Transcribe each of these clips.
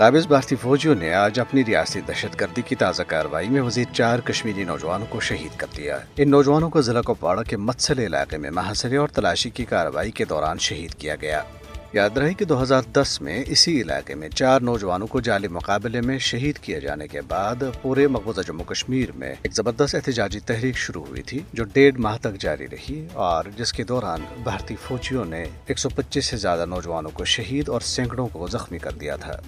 قابض بھارتی فوجیوں نے آج اپنی ریاستی دہشت گردی کی تازہ کارروائی میں مزید چار کشمیری نوجوانوں کو شہید کر دیا۔ ان نوجوانوں کو ضلع کوپواڑہ کے متسل علاقے میں محاصرے اور تلاشی کی کارروائی کے دوران شہید کیا گیا۔ یاد رہے کہ دو ہزار دس میں اسی علاقے میں چار نوجوانوں کو جعلی مقابلے میں شہید کیے جانے کے بعد پورے مقبوضہ جموں کشمیر میں ایک زبردست احتجاجی تحریک شروع ہوئی تھی، جو ڈیڑھ ماہ تک جاری رہی اور جس کے دوران بھارتی فوجیوں نے ایک سو پچیس سے زیادہ نوجوانوں کو شہید اور سینکڑوں کو زخمی کر دیا تھا۔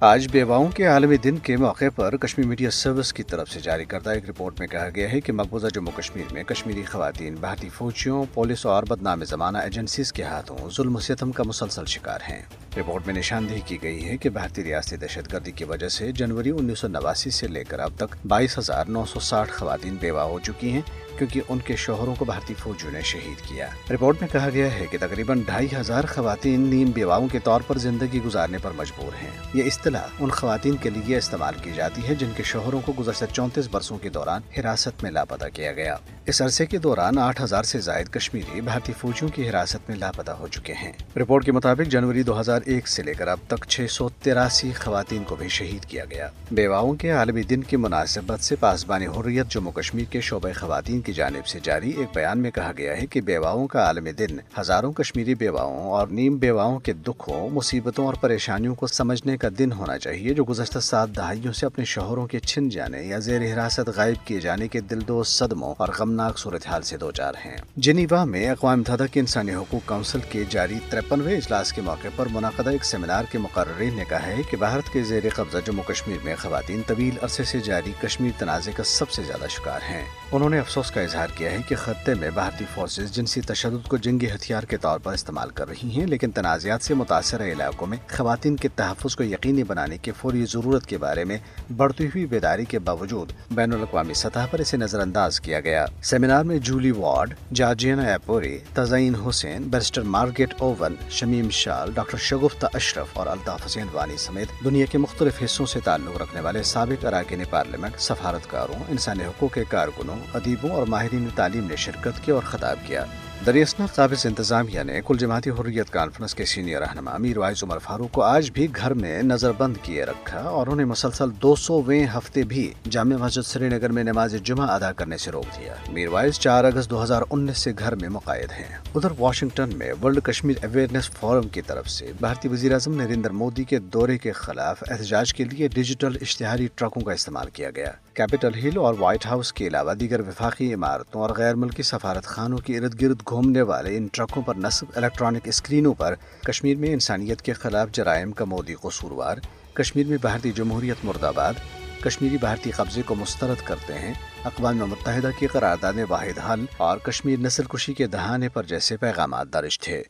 آج بیواؤں کے عالمی دن کے موقع پر کشمیر میڈیا سروس کی طرف سے جاری کردہ ایک رپورٹ میں کہا گیا ہے کہ مقبوضہ جموں کشمیر میں کشمیری خواتین، بھارتی فوجیوں، پولیس اور بدنام زمانہ ایجنسیز کے ہاتھوں ظلم و ستم کا مسلسل شکار ہیں۔ رپورٹ میں نشاندہی کی گئی ہے کہ بھارتی ریاستی دہشت گردی کی وجہ سے جنوری انیس سو نواسی سے لے کر اب تک بائیس ہزار نو سو ساٹھ خواتین بیوہ ہو چکی ہیں کیونکہ ان کے شوہروں کو بھارتی فوجیوں نے شہید کیا۔ رپورٹ میں کہا گیا ہے کہ تقریباً ڈھائی ہزار خواتین نیم بیواؤں کے طور پر زندگی گزارنے پر مجبور ہیں۔ یہ اس طرح اصطلاح ان خواتین کے لیے استعمال کی جاتی ہے جن کے شوہروں کو گزشتہ چونتیس برسوں کے دوران حراست میں لاپتہ کیا گیا۔ اس عرصے کے دوران آٹھ ہزار سے زائد کشمیری بھارتی فوجیوں کی حراست میں لاپتہ ہو چکے ہیں۔ رپورٹ کے مطابق جنوری دو ہزار ایک سے لے کر اب تک چھ سو تراسی خواتین کو بھی شہید کیا گیا۔ بیواؤں کے عالمی دن کی مناسبت سے پاسبانی حریت جموں کشمیر کے شعبہ خواتین کی جانب سے جاری ایک بیان میں کہا گیا ہے کہ بیواؤں کا عالمی دن ہزاروں کشمیری بیواؤں اور نیم بیواؤں کے دکھوں، مصیبتوں اور پریشانیوں کو سمجھنے کا دن ہونا چاہیے جو گزشتہ سات دہائیوں سے اپنے شوہروں کے چھن جانے یا زیر حراست غائب کیے جانے کے دل دو صدموں اور غمناک صورتحال سے دو چار ہیں۔ جنیوا میں اقوام متحدہ کے انسانی حقوق کونسل کے جاری ترپنوے اجلاس کے موقع پر منعقدہ ایک سیمینار کے مقررین نے کہا ہے کہ بھارت کے زیر قبضہ جموں کشمیر میں خواتین طویل عرصے سے جاری کشمیر تنازع کا سب سے زیادہ شکار ہیں۔ انہوں نے افسوس کا اظہار کیا ہے کہ خطے میں بھارتی فورسز جنسی تشدد کو جنگی ہتھیار کے طور پر استعمال کر رہی ہیں، لیکن تنازعات سے متاثرہ علاقوں میں خواتین کے تحفظ کو یقینی بنانے کے فوری ضرورت کے بارے میں بڑھتی ہوئی بیداری کے باوجود بین الاقوامی سطح پر اسے نظر انداز کیا گیا۔ سیمینار میں Julie Ward Georgina ایپوری، Tazeen Hussain, barrister Margaret Owen, Shamim Shal, doctor Shagufta اشرف اور الطاف حسین وانی سمیت دنیا کے مختلف حصوں سے تعلق رکھنے والے سابق اراکین پارلیمنٹ، سفارتکاروں، انسانی حقوق کے کارکنوں، ادیبوں اور ماہرین تعلیم نے شرکت کی اور خطاب کیا۔ دریاسنا قابض انتظامیہ یعنی نے کل جماعتی حریت کانفرنس کے سینئر رہنما امیر وائز عمر فاروق کو آج بھی گھر میں نظر بند کیے رکھا اور انہیں مسلسل دو سو ویں ہفتے بھی جامع مسجد سری نگر میں نماز جمعہ ادا کرنے سے روک دیا۔ امیر وائز چار اگست دو ہزار انیس سے گھر میں مقاعد ہیں۔ ادھر واشنگٹن میں ورلڈ کشمیر اویئرنیس فورم کی طرف سے بھارتی وزیر اعظم نریندر مودی کے دورے کے خلاف احتجاج کے لیے ڈیجیٹل اشتہاری ٹرکوں کا استعمال کیا گیا۔ کیپٹل ہل اور وائٹ ہاؤس کے علاوہ دیگر وفاقی عمارتوں اور غیر ملکی سفارت خانوں کے ارد گرد گھومنے والے ان ٹرکوں پر نصب الیکٹرانک اسکرینوں پر کشمیر میں انسانیت کے خلاف جرائم کا مودی قصوروار، کشمیر میں بھارتی جمہوریت مرد آباد، کشمیری بھارتی قبضے کو مسترد کرتے ہیں، اقوام متحدہ کی قرارداد واحد حل اور کشمیر نسل کشی کے دہانے پر جیسے پیغامات درج تھے۔